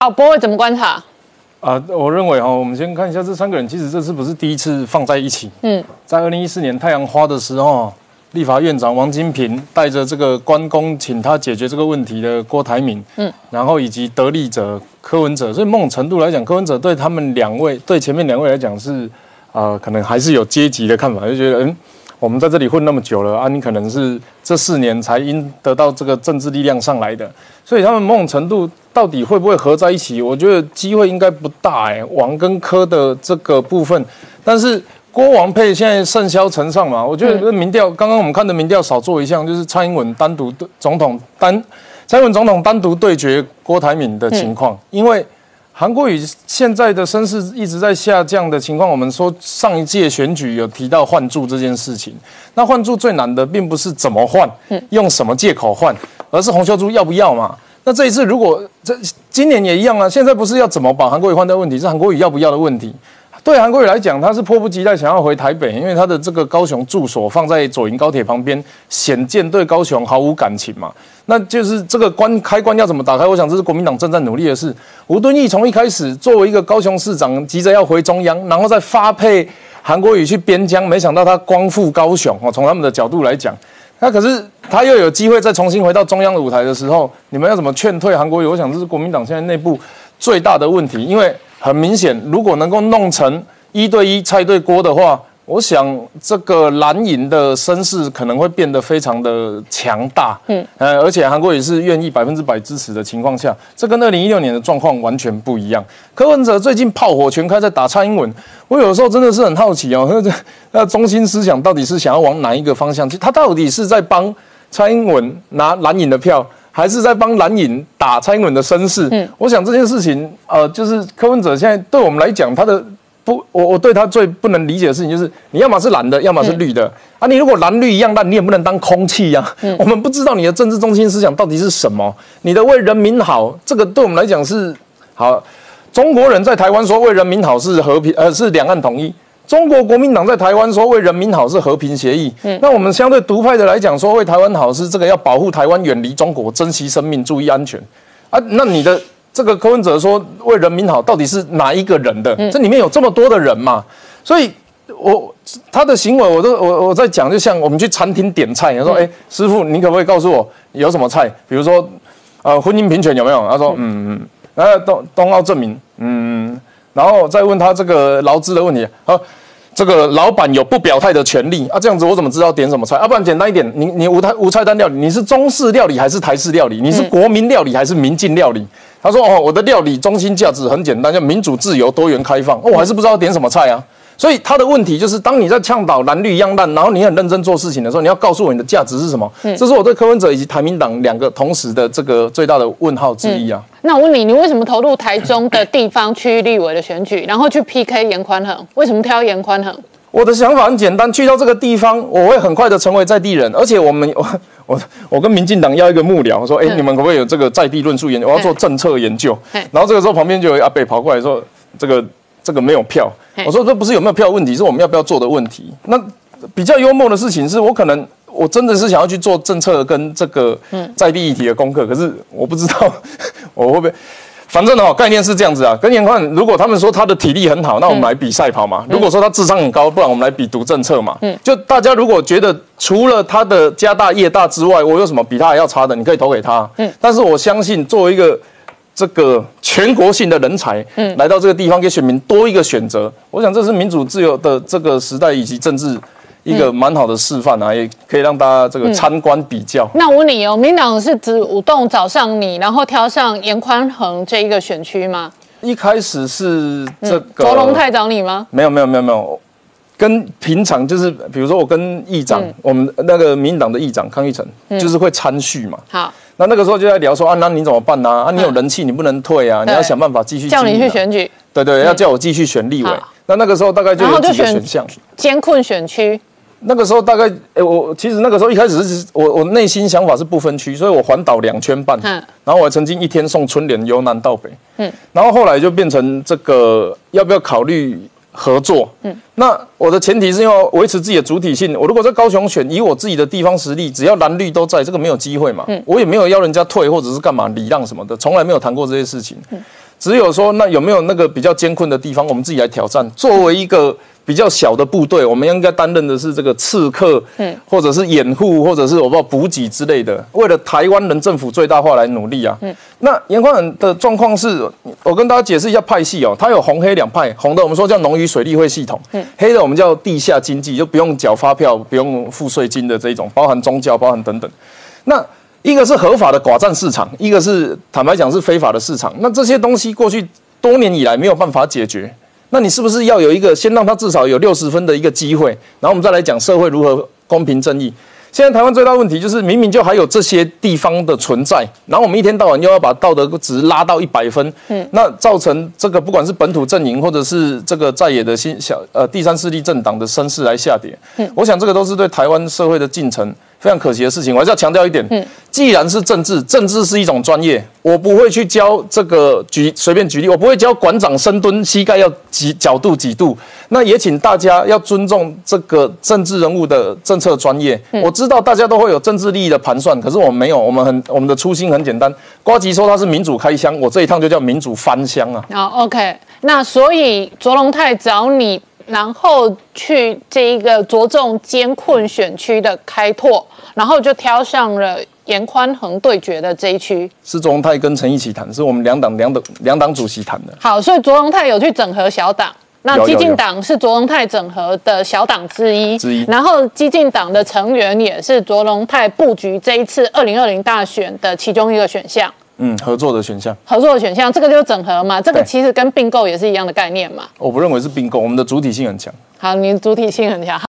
好，博伟怎么观察？啊，我认为哈，我们先看一下这三个人，其实这次不是第一次放在一起。嗯，在二零一四年太阳花的时候，立法院长王金平带着这个关公请他解决这个问题的郭台铭，嗯，然后以及得利者柯文哲，所以某种程度来讲，柯文哲对他们两位，对前面两位来讲是，呃，可能还是有阶级的看法，就觉得嗯。我们在这里混那么久了啊，你可能是这四年才因得到这个政治力量上来的，所以他们某种程度到底会不会合在一起？我觉得机会应该不大哎。王跟柯的这个部分，但是郭王配现在盛嚣尘上嘛，我觉得民调刚刚我们看的民调少做一项，就是蔡英文单独对总统单蔡英文总统单独对决郭台铭的情况，因为。韩国瑜现在的声势一直在下降的情况，我们说上一届选举有提到换柱这件事情。那换柱最难的并不是怎么换，用什么借口换，而是洪秀珠要不要嘛？那这一次如果这今年也一样啊，现在不是要怎么把韩国瑜换掉问题，是韩国瑜要不要的问题。对韩国瑜来讲，他是迫不及待想要回台北，因为他的这个高雄住所放在左营高铁旁边，显见对高雄毫无感情嘛。那就是这个关开关要怎么打开？我想这是国民党正在努力的事。吴敦义从一开始作为一个高雄市长，急着要回中央，然后再发配韩国瑜去边疆，没想到他光复高雄哦。从他们的角度来讲，那可是他又有机会再重新回到中央的舞台的时候，你们要怎么劝退韩国瑜？我想这是国民党现在内部最大的问题，因为。很明显，如果能够弄成一对一拆对锅的话，我想这个蓝营的声势可能会变得非常的强大。嗯，呃，而且韩国也是愿意百分之百支持的情况下，这跟二零一六年的状况完全不一样。柯文哲最近炮火全开在打蔡英文，我有时候真的是很好奇哦，那 那中心思想到底是想要往哪一个方向？去他到底是在帮蔡英文拿蓝营的票？还是在帮蓝营打蔡英文的声势。嗯，我想这件事情，呃，就是柯文哲现在对我们来讲，他的不，我我对他最不能理解的事情就是，你要么是蓝的，要么是绿的啊。你如果蓝绿一样烂，你也不能当空气呀。嗯，我们不知道你的政治中心思想到底是什么。你的为人民好，这个对我们来讲是好。中国人在台湾说为人民好是和平，呃，是两岸统一。中国国民党在台湾说为人民好是和平协议，嗯，那我们相对独派的来讲说为台湾好是这个要保护台湾远离中国，珍惜生命，注意安全，啊，那你的这个柯文哲说为人民好到底是哪一个人的？这里面有这么多的人嘛？所以，我他的行为我都我我在讲，就像我们去餐厅点菜，他说，哎，师傅，你可不可以告诉我有什么菜？比如说，呃，婚姻平权有没有？他说，嗯嗯，然后东东奥证明，嗯。然后再问他这个劳资的问题啊，这个老板有不表态的权利啊，这样子我怎么知道点什么菜？啊，不然简单一点，你你无菜无菜单料理，你是中式料理还是台式料理？你是国民料理还是民进料理？他说哦，我的料理中心价值很简单，叫民主、自由、多元、开放。我还是不知道点什么菜啊。所以他的问题就是，当你在倡导蓝绿一样烂，然后你很认真做事情的时候，你要告诉我你的价值是什么？这是我对柯文哲以及台民党两个同时的这个最大的问号之一啊。那我问你，你为什么投入台中的地方区域立委的选举，然后去 PK 严宽恒？为什么挑严宽恒？我的想法很简单，去到这个地方，我会很快的成为在地人，而且我们 我我我跟民进党要一个幕僚，我说，哎，你们可不可以有这个在地论述研究？我要做政策研究。然后这个时候旁边就有阿北跑过来说，这个。这个没有票，我说这不是有没有票问题，是我们要不要做的问题。那比较幽默的事情是我可能我真的是想要去做政策跟这个在地议题的功课，可是我不知道 我会不会。反正呢，概念是这样子啊。跟严宽，如果他们说他的体力很好，那我们来比赛跑嘛。如果说他智商很高，不然我们来比读政策嘛。嗯，就大家如果觉得除了他的家大业大之外，我有什么比他还要差的，你可以投给他。嗯，但是我相信作为一个。这个全国性的人才，嗯，来到这个地方给选民多一个选择，我想这是民主自由的这个时代以及政治一个蛮好的示范啊，也可以让大家这个参观比较。那我问你哦，民党是主动找上你，然后挑上严宽恒这一个选区吗？一开始是这个卓龙太找你吗？没有没有没有没有，跟平常就是比如说我跟议长，我们那个民党的议长康玉成，就是会参叙嘛。好。那那个时候就在聊说啊，那你怎么办呢？啊，你有人气，你不能退啊，你要想办法继续。叫你去选举。对对，要叫我继续选立委。那那个时候大概就有几个选项。监困选区。那个时候大概，哎，我其实那个时候一开始是我我内心想法是不分区，所以我环岛两圈半。嗯。然后我曾经一天送春联由南到北。嗯。然后后来就变成这个要不要考虑？合作，嗯，那我的前提是要维持自己的主体性。我如果在高雄选，以我自己的地方实力，只要蓝绿都在，这个没有机会嘛。嗯，我也没有要人家退或者是干嘛礼让什么的，从来没有谈过这些事情。嗯，只有说那有没有那个比较艰困的地方，我们自己来挑战。作为一个比较小的部队，我们应该担任的是这个刺客，嗯，或者是掩护，或者是我不知道补给之类的，为了台湾人政府最大化来努力啊。嗯，那严宽仁的状况是，我跟大家解释一下派系哦，它有红黑两派，红的我们说叫农渔水利会系统，嗯，黑的我们叫地下经济，就不用缴发票、不用付税金的这种，包含宗教、包含等等。那一个是合法的寡占市场，一个是坦白讲是非法的市场。那这些东西过去多年以来没有办法解决。那你是不是要有一个先让他至少有六十分的一个机会，然后我们再来讲社会如何公平正义？现在台湾最大问题就是明明就还有这些地方的存在，然后我们一天到晚又要把道德值拉到一百分，嗯，那造成这个不管是本土阵营或者是这个在野的新小呃第三势力政党的声势来下跌，嗯，我想这个都是对台湾社会的进程。非常可惜的事情，我还是要强调一点。嗯，既然是政治，政治是一种专业，我不会去教这个举随便举例，我不会教馆长深蹲膝盖要几角度几度。那也请大家要尊重这个政治人物的政策专业。我知道大家都会有政治利益的盘算，可是我们没有，我们很我们的初心很简单。瓜吉说他是民主开箱，我这一趟就叫民主翻箱啊。好，OK，那所以卓龙泰找你。然后去这一个着重艰困选区的开拓，然后就挑上了严宽恒对决的这一区。是卓荣泰跟陈毅起谈，是我们两党两党两党主席谈的。好，所以卓荣泰有去整合小党，那激进党是卓荣泰整合的小党之一。之一。然后激进党的成员也是卓荣泰布局这一次二零二零大选的其中一个选项。嗯，合作的选项，合作的选项，这个就是整合嘛，这个其实跟并购也是一样的概念嘛。我不认为是并购，我们的主体性很强。好，你主体性很强。